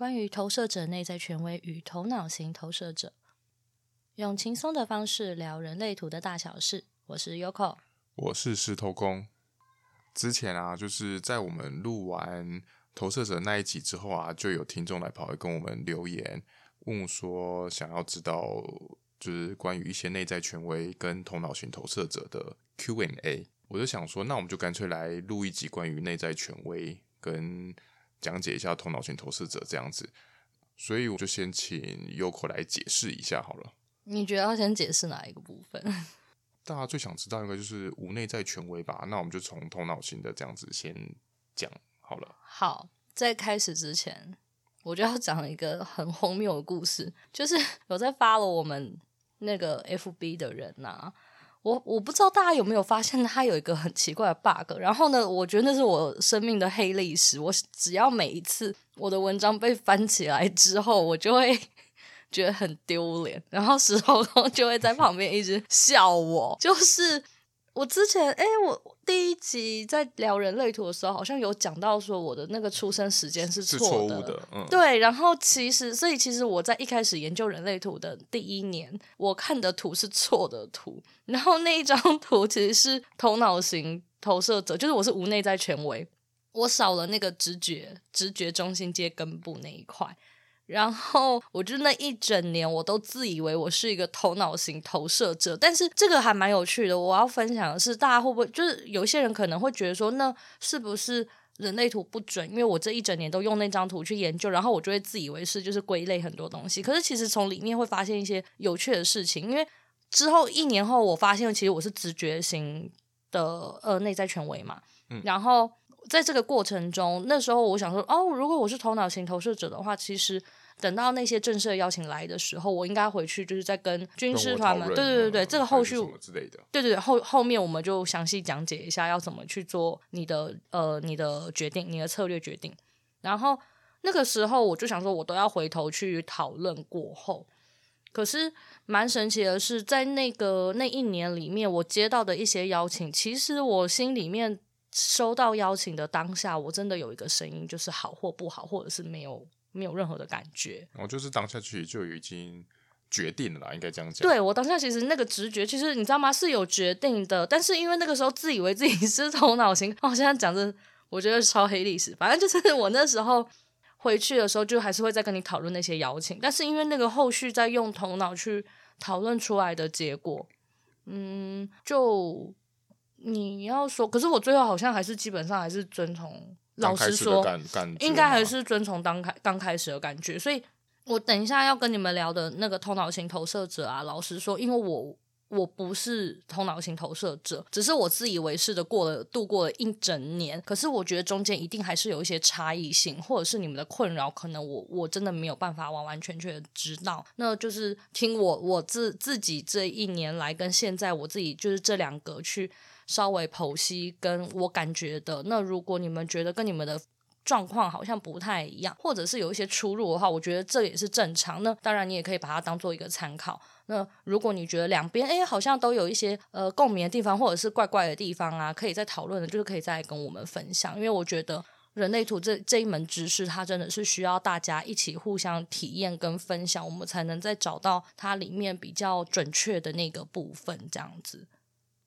关于投射者内在权威与头脑型投射者，用轻松的方式聊人类图的大小事。我是 Yoko，我是石头公。之前啊，就是在我们录完投射者那一集之后啊，就有听众来跑来跟我们留言，问说想要知道就是关于一些内在权威跟头脑型投射者的 Q&A。我就想说，那我们就干脆来录一集关于内在权威跟。讲解一下头脑型投射者这样子，所以我就先请 Yoko 来解释一下好了。你觉得要先解释哪一个部分？大家最想知道应该就是无内在权威吧？那我们就从头脑型的这样子先讲好了。好，在开始之前，我就要讲一个很荒谬的故事，就是有在 follow 我们那个 FB 的人呐、啊。我我不知道大家有没有发现，它有一个很奇怪的 bug。然后呢，我觉得那是我生命的黑历史。我只要每一次我的文章被翻起来之后，我就会 觉得很丢脸，然后石头就会在旁边一直笑我，就是。我之前哎，我第一集在聊人类图的时候，好像有讲到说我的那个出生时间是错的，嗯，对。然后其实，所以其实我在一开始研究人类图的第一年，我看的图是错的图。然后那一张图其实是头脑型投射者，就是我是无内在权威，我少了那个直觉、直觉中心接根部那一块。然后我就那一整年，我都自以为我是一个头脑型投射者，但是这个还蛮有趣的。我要分享的是，大家会不会就是有些人可能会觉得说，那是不是人类图不准？因为我这一整年都用那张图去研究，然后我就会自以为是，就是归类很多东西。可是其实从里面会发现一些有趣的事情，因为之后一年后，我发现其实我是直觉型的呃内在权威嘛，嗯，然后在这个过程中，那时候我想说，哦，如果我是头脑型投射者的话，其实。等到那些正式的邀请来的时候，我应该回去，就是在跟军师团们，对对对对，这个后续之类的，对对对，后后面我们就详细讲解一下要怎么去做你的呃你的决定，你的策略决定。然后那个时候我就想说，我都要回头去讨论过后，可是蛮神奇的是，在那个那一年里面，我接到的一些邀请，其实我心里面收到邀请的当下，我真的有一个声音，就是好或不好，或者是没有。没有任何的感觉，我就是当下去就已经决定了啦，应该这样讲。对，我当下其实那个直觉，其实你知道吗？是有决定的，但是因为那个时候自以为自己 是头脑型，哦，现在讲的我觉得超黑历史。反正就是我那时候回去的时候，就还是会再跟你讨论那些邀请，但是因为那个后续在用头脑去讨论出来的结果，嗯，就你要说，可是我最后好像还是基本上还是遵从。老实说，应该还是遵从刚开刚开始的感觉，所以我等一下要跟你们聊的那个头脑型投射者啊，老实说，因为我我不是头脑型投射者，只是我自以为是的过了度过了一整年，可是我觉得中间一定还是有一些差异性，或者是你们的困扰，可能我我真的没有办法完完全全的知道，那就是听我我自自己这一年来跟现在我自己就是这两个去。稍微剖析跟我感觉的，那如果你们觉得跟你们的状况好像不太一样，或者是有一些出入的话，我觉得这也是正常。那当然你也可以把它当做一个参考。那如果你觉得两边诶好像都有一些呃共鸣的地方，或者是怪怪的地方啊，可以再讨论的，就是可以再跟我们分享。因为我觉得人类图这这一门知识，它真的是需要大家一起互相体验跟分享，我们才能再找到它里面比较准确的那个部分，这样子。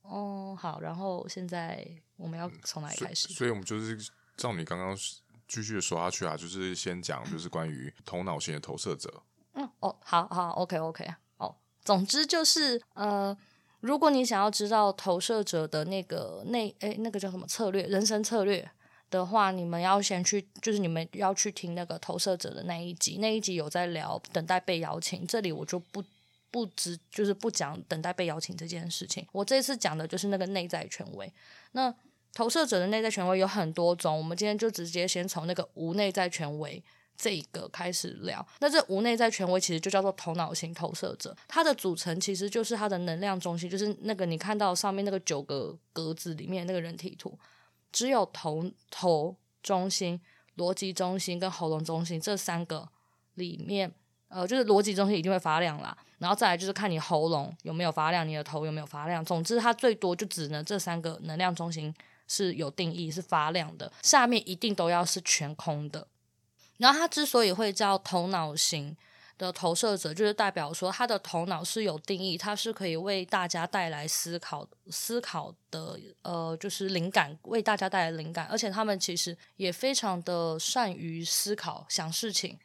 哦，好，然后现在我们要从哪里开始？所以，我们就是照你刚刚继续说下去啊，就是先讲，就是关于 头脑型的投射者。嗯，哦，好好，OK，OK，哦，总之就是呃，如果你想要知道投射者的那个那诶那个叫什么策略，人生策略的话，你们要先去，就是你们要去听那个投射者的那一集，那一集有在聊等待被邀请，这里我就不。不只就是不讲等待被邀请这件事情，我这次讲的就是那个内在权威。那投射者的内在权威有很多种，我们今天就直接先从那个无内在权威这一个开始聊。那这无内在权威其实就叫做头脑型投射者，它的组成其实就是它的能量中心，就是那个你看到上面那个九个格子里面那个人体图，只有头头中心、逻辑中心跟喉咙中心这三个里面。呃，就是逻辑中心一定会发亮啦，然后再来就是看你喉咙有没有发亮，你的头有没有发亮。总之，它最多就只能这三个能量中心是有定义是发亮的，下面一定都要是全空的。然后他之所以会叫头脑型的投射者，就是代表说他的头脑是有定义，他是可以为大家带来思考、思考的，呃，就是灵感，为大家带来灵感，而且他们其实也非常的善于思考、想事情。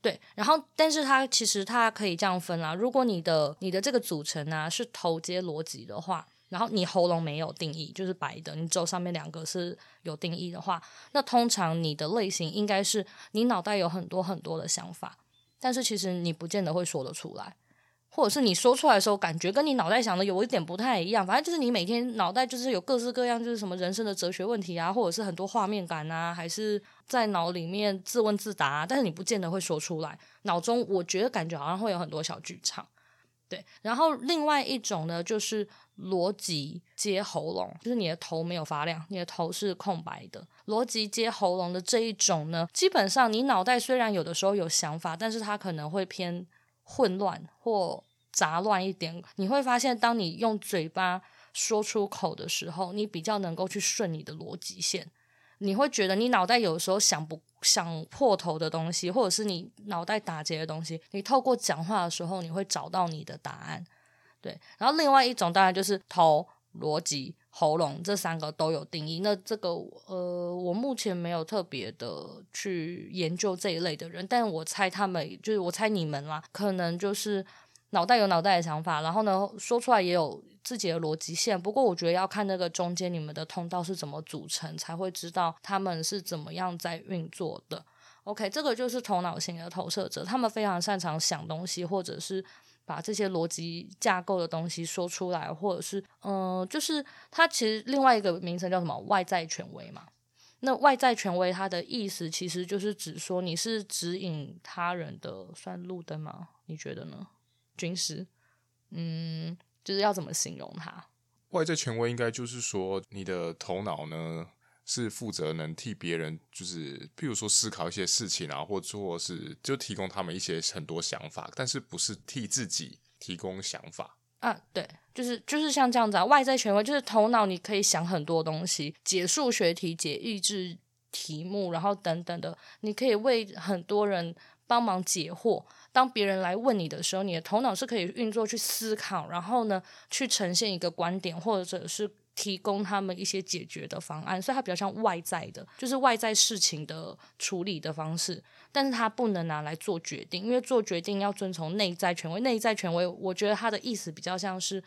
对。然后，但是它其实它可以这样分啦，如果你的你的这个组成啊是头接逻辑的话，然后你喉咙没有定义，就是白的，你只有上面两个是有定义的话，那通常你的类型应该是你脑袋有很多很多的想法。但是其实你不见得会说得出来，或者是你说出来的时候，感觉跟你脑袋想的有一点不太一样。反正就是你每天脑袋就是有各式各样，就是什么人生的哲学问题啊，或者是很多画面感啊，还是在脑里面自问自答。但是你不见得会说出来，脑中我觉得感觉好像会有很多小剧场。对，然后另外一种呢，就是逻辑接喉咙，就是你的头没有发亮，你的头是空白的。逻辑接喉咙的这一种呢，基本上你脑袋虽然有的时候有想法，但是它可能会偏混乱或杂乱一点。你会发现，当你用嘴巴说出口的时候，你比较能够去顺你的逻辑线。你会觉得你脑袋有时候想不想破头的东西，或者是你脑袋打结的东西，你透过讲话的时候，你会找到你的答案。对，然后另外一种当然就是头逻辑。喉咙这三个都有定义，那这个呃，我目前没有特别的去研究这一类的人，但我猜他们就是我猜你们啦，可能就是脑袋有脑袋的想法，然后呢说出来也有自己的逻辑线。不过我觉得要看那个中间你们的通道是怎么组成，才会知道他们是怎么样在运作的。OK，这个就是头脑型的投射者，他们非常擅长想东西，或者是。把这些逻辑架构的东西说出来，或者是，嗯、就是它其实另外一个名称叫什么？外在权威嘛。那外在权威它的意思其实就是指说你是指引他人的，算路灯吗？你觉得呢？军师，嗯，就是要怎么形容它？外在权威应该就是说你的头脑呢？是负责能替别人，就是譬如说思考一些事情啊，或者是就提供他们一些很多想法，但是不是替自己提供想法啊？对，就是就是像这样子啊。外在权威就是头脑，你可以想很多东西，解数学题、解益智题目，然后等等的，你可以为很多人帮忙解惑。当别人来问你的时候，你的头脑是可以运作去思考，然后呢，去呈现一个观点，或者是。提供他们一些解决的方案，所以它比较像外在的，就是外在事情的处理的方式，但是它不能拿来做决定，因为做决定要遵从内在权威。内在权威，我觉得它的意思比较像是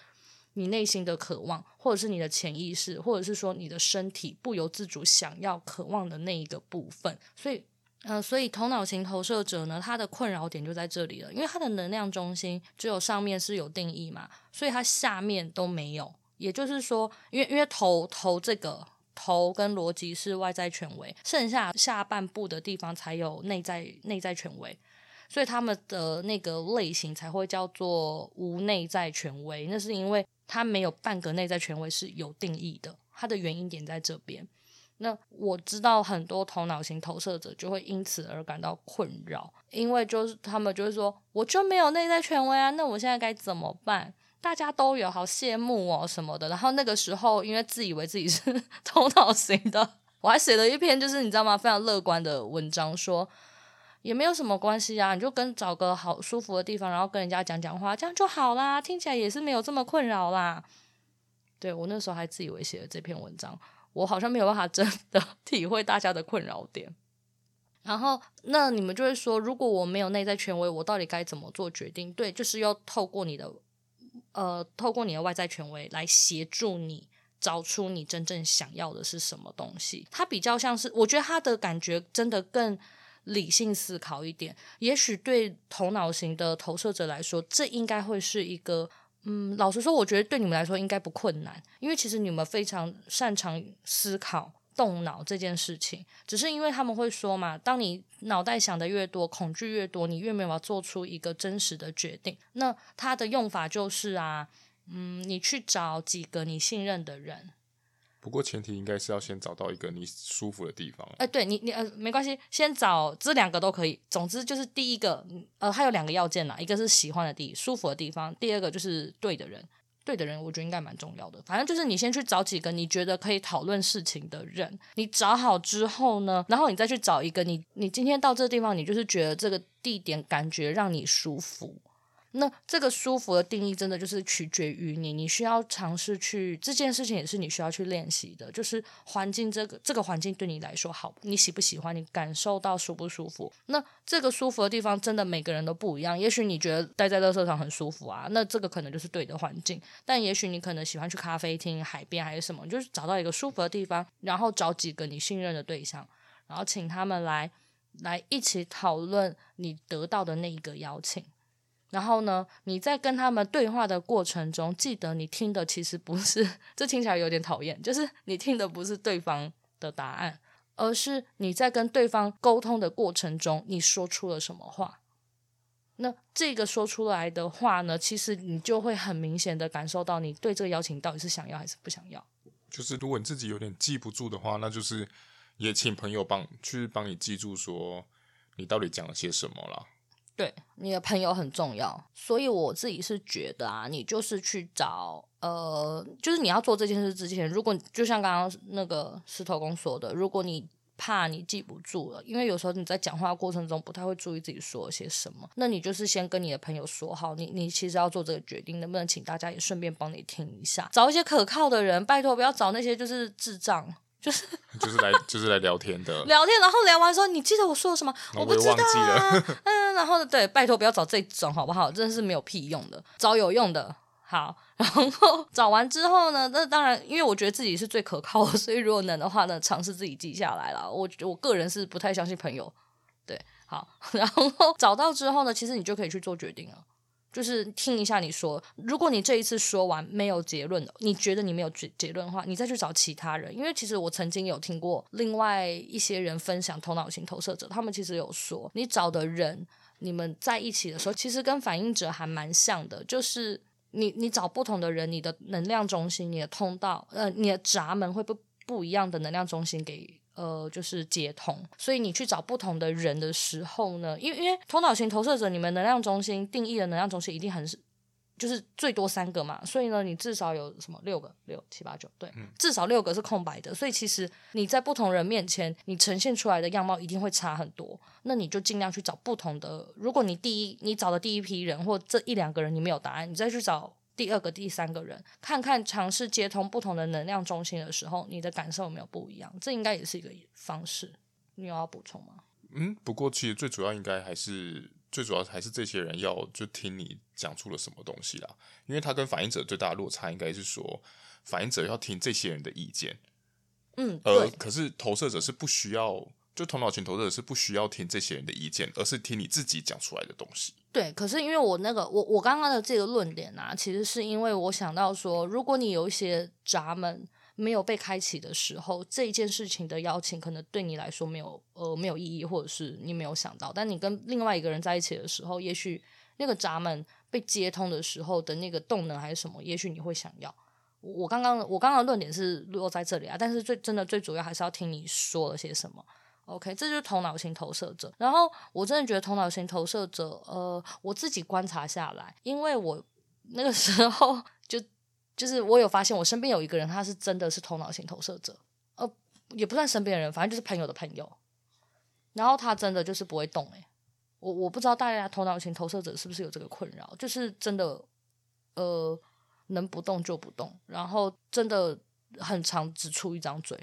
你内心的渴望，或者是你的潜意识，或者是说你的身体不由自主想要渴望的那一个部分。所以，呃，所以头脑型投射者呢，他的困扰点就在这里了，因为他的能量中心只有上面是有定义嘛，所以他下面都没有。也就是说，因为因为头头这个头跟逻辑是外在权威，剩下下半部的地方才有内在内在权威，所以他们的那个类型才会叫做无内在权威。那是因为他没有半个内在权威是有定义的，它的原因点在这边。那我知道很多头脑型投射者就会因此而感到困扰，因为就是他们就会说，我就没有内在权威啊，那我现在该怎么办？大家都有，好羡慕哦什么的。然后那个时候，因为自以为自己是 头脑型的，我还写了一篇，就是你知道吗？非常乐观的文章，说也没有什么关系啊，你就跟找个好舒服的地方，然后跟人家讲讲话，这样就好啦。听起来也是没有这么困扰啦。对，我那时候还自以为写了这篇文章，我好像没有办法真 的体会大家的困扰点。然后那你们就会说，如果我没有内在权威，我到底该怎么做决定？对，就是要透过你的。呃，透过你的外在权威来协助你找出你真正想要的是什么东西。它比较像是，我觉得他的感觉真的更理性思考一点。也许对头脑型的投射者来说，这应该会是一个，嗯，老实说，我觉得对你们来说应该不困难，因为其实你们非常擅长思考。动脑这件事情，只是因为他们会说嘛，当你脑袋想的越多，恐惧越多，你越没有办法做出一个真实的决定。那它的用法就是啊，嗯，你去找几个你信任的人。不过前提应该是要先找到一个你舒服的地方。哎、对你，你呃，没关系，先找这两个都可以。总之就是第一个，呃，还有两个要件啦，一个是喜欢的地，舒服的地方；第二个就是对的人。对的人，我觉得应该蛮重要的。反正就是你先去找几个你觉得可以讨论事情的人，你找好之后呢，然后你再去找一个你，你今天到这个地方，你就是觉得这个地点感觉让你舒服。那这个舒服的定义，真的就是取决于你。你需要尝试去这件事情，也是你需要去练习的。就是环境，这个这个环境对你来说好，你喜不喜欢？你感受到舒不舒服？那这个舒服的地方，真的每个人都不一样。也许你觉得待在垃圾场很舒服啊，那这个可能就是对的环境。但也许你可能喜欢去咖啡厅、海边还是什么，就是找到一个舒服的地方，然后找几个你信任的对象，然后请他们来来一起讨论你得到的那一个邀请。然后呢，你在跟他们对话的过程中，记得你听的其实不是，这听起来有点讨厌，就是你听的不是对方的答案，而是你在跟对方沟通的过程中，你说出了什么话。那这个说出来的话呢，其实你就会很明显的感受到你对这个邀请到底是想要还是不想要。就是如果你自己有点记不住的话，那就是也请朋友帮去帮你记住，说你到底讲了些什么了。对，你的朋友很重要，所以我自己是觉得啊，你就是去找，呃，就是你要做这件事之前，如果就像刚刚那个石头公说的，如果你怕你记不住了，因为有时候你在讲话过程中不太会注意自己说些什么，那你就是先跟你的朋友说好，你你其实要做这个决定，能不能请大家也顺便帮你听一下，找一些可靠的人，拜托不要找那些就是智障。就是 就是来就是来聊天的，聊天，然后聊完之后，你记得我说了什么？我，我不知道啊。嗯，然后对，拜托不要找这种好不好？真的是没有屁用的，找有用的。好，然后 找完之后呢，那当然，因为我觉得自己是最可靠的，所以如果能的话呢，尝试自己记下来了。我我个人是不太相信朋友。对，好，然后找到之后呢，其实你就可以去做决定了。就是听一下你说，如果你这一次说完没有结论的，你觉得你没有结结论的话，你再去找其他人。因为其实我曾经有听过另外一些人分享头脑型投射者，他们其实有说，你找的人，你们在一起的时候，其实跟反应者还蛮像的。就是你你找不同的人，你的能量中心、你的通道、呃，你的闸门会不不一样的能量中心给。呃，就是接通，所以你去找不同的人的时候呢，因为因为头脑型投射者，你们能量中心定义的能量中心一定很是，就是最多三个嘛，所以呢，你至少有什么六个、六七八九，对，至少六个是空白的，所以其实你在不同人面前，你呈现出来的样貌一定会差很多。那你就尽量去找不同的，如果你第一你找的第一批人或这一两个人你没有答案，你再去找。第二个、第三个人，看看尝试接通不同的能量中心的时候，你的感受有没有不一样？这应该也是一个方式。你有要补充吗？嗯，不过其实最主要应该还是最主要还是这些人要就听你讲出了什么东西啦，因为他跟反应者最大的落差应该是说，反应者要听这些人的意见，嗯，而可是投射者是不需要。就头脑型投射者是不需要听这些人的意见，而是听你自己讲出来的东西。对，可是因为我那个我我刚刚的这个论点啊，其实是因为我想到说，如果你有一些闸门没有被开启的时候，这一件事情的邀请可能对你来说没有呃没有意义，或者是你没有想到。但你跟另外一个人在一起的时候，也许那个闸门被接通的时候的那个动能还是什么，也许你会想要。我刚刚我刚刚的论点是落在这里啊，但是最真的最主要还是要听你说了些什么。OK，这就是头脑型投射者。然后我真的觉得头脑型投射者，呃，我自己观察下来，因为我那个时候 就就是我有发现，我身边有一个人，他是真的是头脑型投射者，呃，也不算身边人，反正就是朋友的朋友。然后他真的就是不会动，诶，我我不知道大家头脑型投射者是不是有这个困扰，就是真的，呃，能不动就不动，然后真的很常只出一张嘴。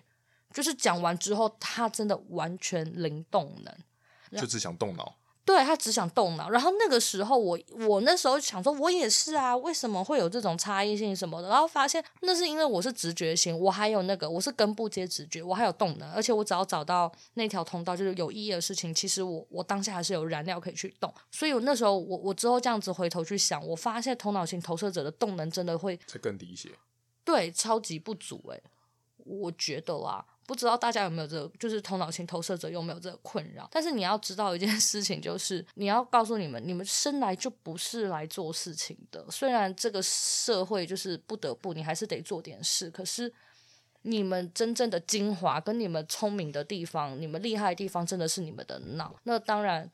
就是讲完之后，他真的完全零动能，就只想动脑。对，他只想动脑。然后那个时候我，我我那时候想说，我也是啊，为什么会有这种差异性什么的？然后发现那是因为我是直觉型，我还有那个我是根部接直觉，我还有动能，而且我只要找到那条通道，就是有意义的事情，其实我我当下还是有燃料可以去动。所以我那时候我我之后这样子回头去想，我发现头脑型投射者的动能真的会再更低一些，对，超级不足诶、欸，我觉得啦。不知道大家有没有这，就是头脑型投射者有没有这个困扰？但是你要知道一件事情，就是你要告诉你们，你们生来就不是来做事情的。虽然这个社会就是不得不，你还是得做点事。可是你们真正的精华跟你们聪明的地方，你们厉害的地方，真的是你们的脑。那当然，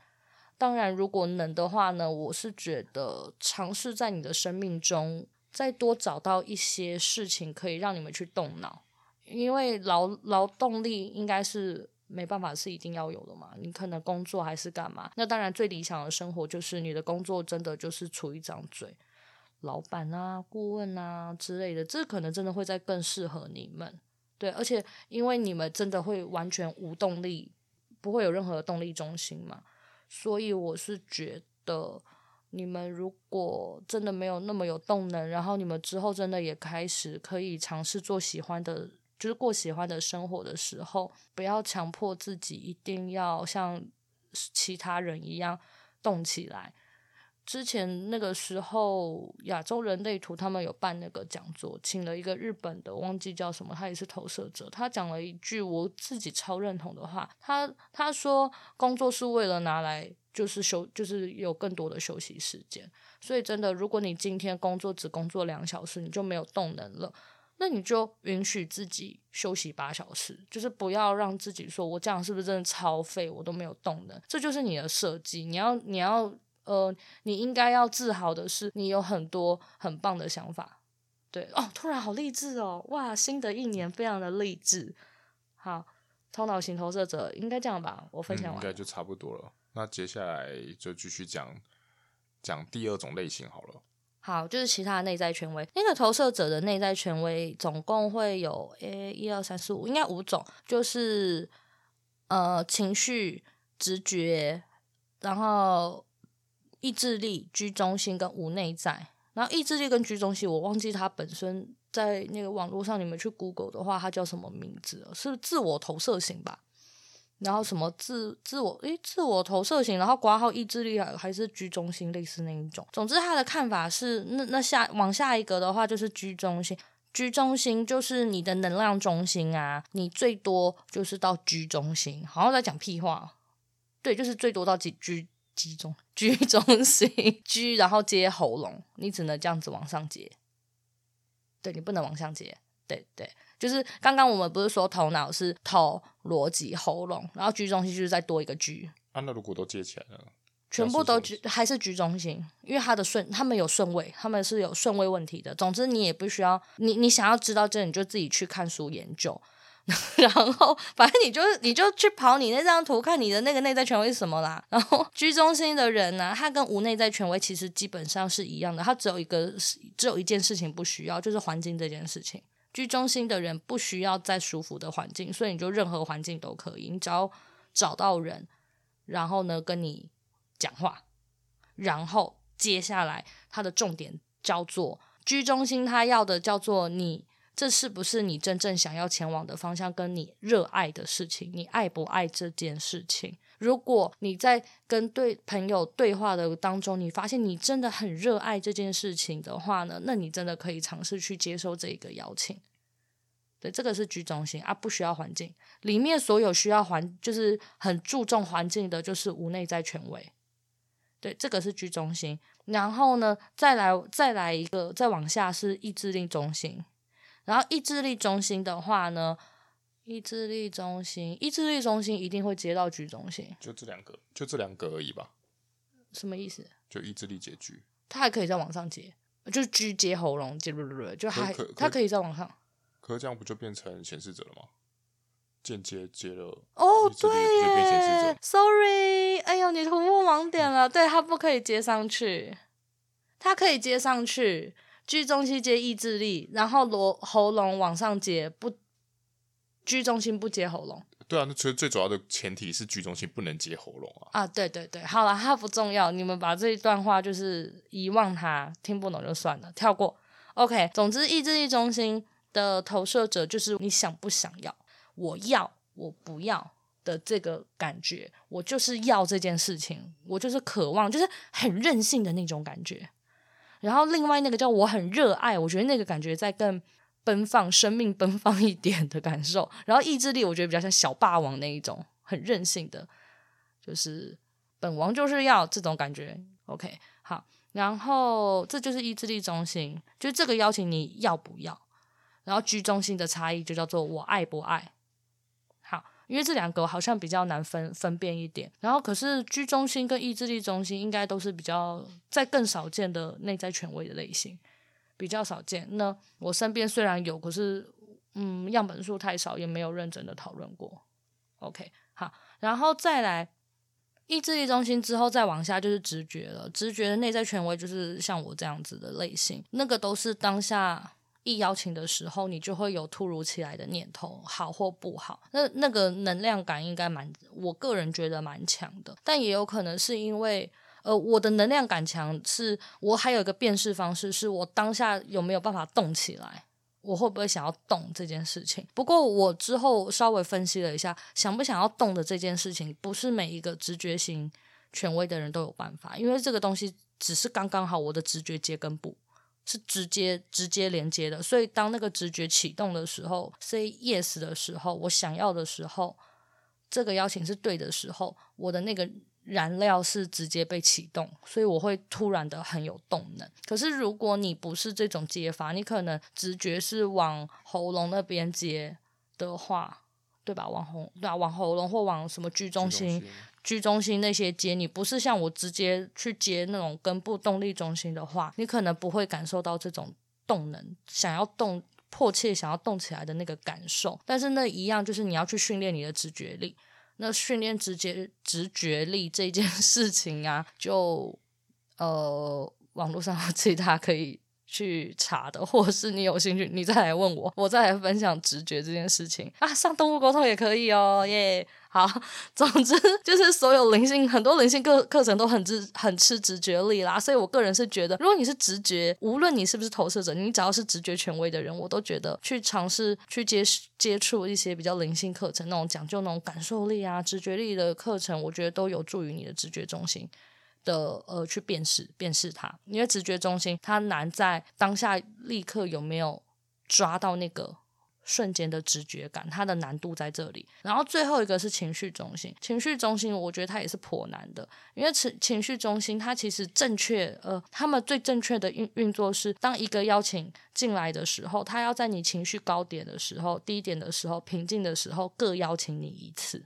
当然，如果能的话呢，我是觉得尝试在你的生命中再多找到一些事情可以让你们去动脑，因为劳劳动力应该是没办法是一定要有的嘛。你可能工作还是干嘛？那当然最理想的生活就是你的工作真的就是出一张嘴，老板啊、顾问啊之类的，这可能真的会在更适合你们。对，而且因为你们真的会完全无动力，不会有任何的动力中心嘛，所以我是觉得。你们如果真的没有那么有动能，然后你们之后真的也开始可以尝试做喜欢的，就是过喜欢的生活的时候，不要强迫自己一定要像其他人一样动起来。之前那个时候，亚洲人类图他们有办那个讲座，请了一个日本的，忘记叫什么，他也是投射者，他讲了一句我自己超认同的话，他他说工作是为了拿来。就是休，就是有更多的休息时间。所以真的，如果你今天工作只工作两小时，你就没有动能了，那你就允许自己休息八小时。就是不要让自己说，我这样是不是真的超废？我都没有动的。这就是你的设计。你要，你要，呃，你应该要自豪的是，你有很多很棒的想法。对哦，突然好励志哦！哇，新的一年非常的励志。好，头脑型投射者应该这样吧？我分享完，嗯，应该就差不多了。那接下来就继续讲讲第二种类型好了。好，就是其他内在权威。那个投射者的内在权威总共会有诶一二三四五，应该五种，就是呃情绪、直觉，然后意志力、居中心跟无内在。然后意志力跟居中心，我忘记它本身在那个网络上，你们去 Google 的话，它叫什么名字了？是自我投射型吧？然后什么自自我诶，自我投射型，然后挂号意志力还还是居中心，类似那一种。总之，他的看法是，那那下往下一个的话就是居中心，居中心就是你的能量中心啊，你最多就是到居中心，好像在讲屁话。对，就是最多到几居集中居中心居，然后接喉咙，你只能这样子往上接。对，你不能往上接。对对。就是刚刚我们不是说头脑是头、逻辑、喉咙，然后居中心就是再多一个居。啊，那如果都接起来了，全部都居还是居中心，因为它的顺，他们有顺位，他们是有顺位问题的。总之，你也不需要，你你想要知道这，你就自己去看书研究。然后，反正你就你就去跑你那张图，看你的那个内在权威是什么啦。然后，居中心的人呢、啊，他跟无内在权威其实基本上是一样的，他只有一个，只有一件事情不需要，就是环境这件事情。居中心的人不需要再舒服的环境，所以你就任何环境都可以。你只要找到人，然后呢跟你讲话，然后接下来他的重点叫做居中心，他要的叫做你这是不是你真正想要前往的方向，跟你热爱的事情，你爱不爱这件事情？如果你在跟对朋友对话的当中，你发现你真的很热爱这件事情的话呢，那你真的可以尝试去接受这一个邀请。对，这个是居中心啊，不需要环境。里面所有需要环，就是很注重环境的，就是无内在权威。对，这个是居中心。然后呢，再来再来一个，再往下是意志力中心。然后意志力中心的话呢，意志力中心，意志力中心一定会接到居中心。就这两个，就这两个而已吧。什么意思？就意志力接居，它还可以再往上接，就是居接喉咙，接不不就还它可以再往上。可这样不就变成显示者了吗？间接接了哦，对耶，sorry，哎呦，你突破盲点了。对，它不可以接上去，它可以接上去，居中心接意志力，然后罗喉咙往上接，不，居中心不接喉咙。对啊，那其实最主要的前提是居中心不能接喉咙啊。啊，对对对，好了，它不重要，你们把这一段话就是遗忘它，听不懂就算了，跳过。OK，总之意志力中心。的投射者就是你想不想要？我要，我不要的这个感觉，我就是要这件事情，我就是渴望，就是很任性的那种感觉。然后另外那个叫我很热爱，我觉得那个感觉在更奔放、生命奔放一点的感受。然后意志力，我觉得比较像小霸王那一种，很任性的，就是本王就是要这种感觉。OK，好，然后这就是意志力中心，就是这个邀请你要不要？然后居中心的差异就叫做我爱不爱，好，因为这两个好像比较难分分辨一点。然后可是居中心跟意志力中心应该都是比较在更少见的内在权威的类型，比较少见。那我身边虽然有，可是嗯，样本数太少，也没有认真的讨论过。OK，好，然后再来意志力中心之后再往下就是直觉了。直觉的内在权威就是像我这样子的类型，那个都是当下一邀请的时候，你就会有突如其来的念头，好或不好。那那个能量感应该蛮，我个人觉得蛮强的，但也有可能是因为。呃，我的能量感强，是我还有一个辨识方式，是我当下有没有办法动起来，我会不会想要动这件事情。不过我之后稍微分析了一下，想不想要动的这件事情，不是每一个直觉型权威的人都有办法，因为这个东西只是刚刚好我的直觉接根部是直接直接连接的，所以当那个直觉启动的时候，say yes 的时候，我想要的时候，这个邀请是对的时候，我的那个。燃料是直接被启动，所以我会突然的很有动能。可是如果你不是这种接法，你可能直觉是往喉咙那边接的话，对吧？往喉对啊，往喉咙或往什么居中心、居中心那些接，你不是像我直接去接那种根部动力中心的话，你可能不会感受到这种动能，想要动、迫切想要动起来的那个感受。但是那一样就是你要去训练你的直觉力。那训练直接直觉力这件 事情啊，就呃，网络上有 其他可以去查的，或者是你有兴趣，你再来问我，我再来分享直觉这件事情啊。上动物沟通也可以哦，耶。好，总之就是所有灵性很多灵性课课程都很直很吃直觉力啦，所以我个人是觉得，如果你是直觉，无论你是不是投射者，你只要是直觉权威的人，我都觉得去尝试去接接触一些比较灵性课程，那种讲究那种感受力啊、直觉力的课程，我觉得都有助于你的直觉中心的呃去辨识辨识它，因为直觉中心它难在当下立刻有没有抓到那个。瞬间的直觉感，它的难度在这里。然后最后一个是情绪中心，情绪中心我觉得它也是颇难的，因为情情绪中心它其实正确，呃，他们最正确的运运作是，当一个邀请进来的时候，他要在你情绪高点的时候、低点的时候、平静的时候各邀请你一次。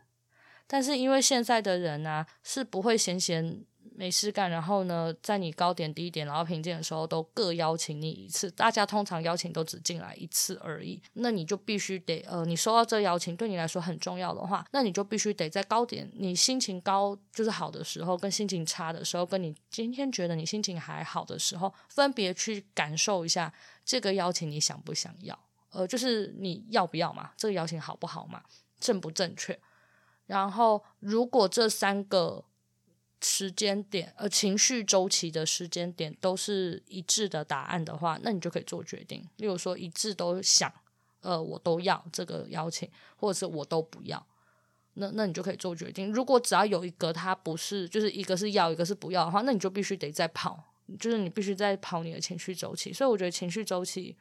但是因为现在的人啊，是不会闲闲。没事干，然后呢，在你高点、低点，然后平静的时候，都各邀请你一次。大家通常邀请都只进来一次而已，那你就必须得，呃，你收到这邀请对你来说很重要的话，那你就必须得在高点，你心情高就是好的时候，跟心情差的时候，跟你今天觉得你心情还好的时候，分别去感受一下这个邀请你想不想要，呃，就是你要不要嘛，这个邀请好不好嘛，正不正确？然后如果这三个。时间点，呃，情绪周期的时间点都是一致的答案的话，那你就可以做决定。例如说，一致都想，呃，我都要这个邀请，或者是我都不要，那那你就可以做决定。如果只要有一个它不是，就是一个是要，一个是不要的话，那你就必须得再跑，就是你必须在跑你的情绪周期。所以我觉得情绪周期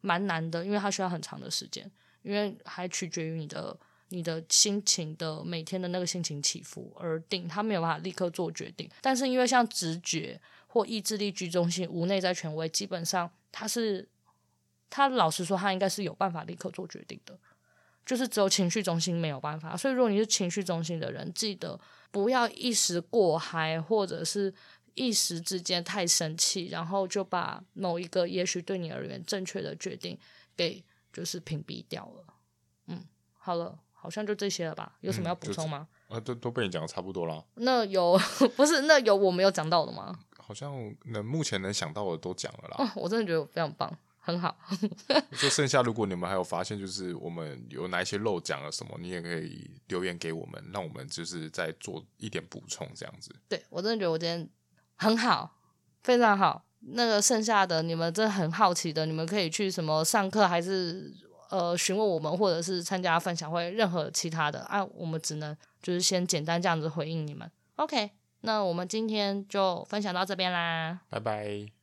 蛮难的，因为它需要很长的时间，因为还取决于你的。你的心情的每天的那个心情起伏而定，他没有办法立刻做决定。但是因为像直觉或意志力居中心无内在权威，基本上他是他老实说，他应该是有办法立刻做决定的，就是只有情绪中心没有办法。所以如果你是情绪中心的人，记得不要一时过嗨，或者是一时之间太生气，然后就把某一个也许对你而言正确的决定给就是屏蔽掉了。嗯，好了。好像就这些了吧？有什么要补充吗？嗯、啊，都都被你讲的差不多了。那有不是？那有我没有讲到的吗？好像能目前能想到的都讲了啦。哦，我真的觉得非常棒，很好。就剩下如果你们还有发现，就是我们有哪一些漏讲了什么，你也可以留言给我们，让我们就是再做一点补充，这样子。对，我真的觉得我今天很好，非常好。那个剩下的你们真的很好奇的，你们可以去什么上课还是？呃，询问我们，或者是参加分享会，任何其他的啊，我们只能就是先简单这样子回应你们。OK，那我们今天就分享到这边啦，拜拜。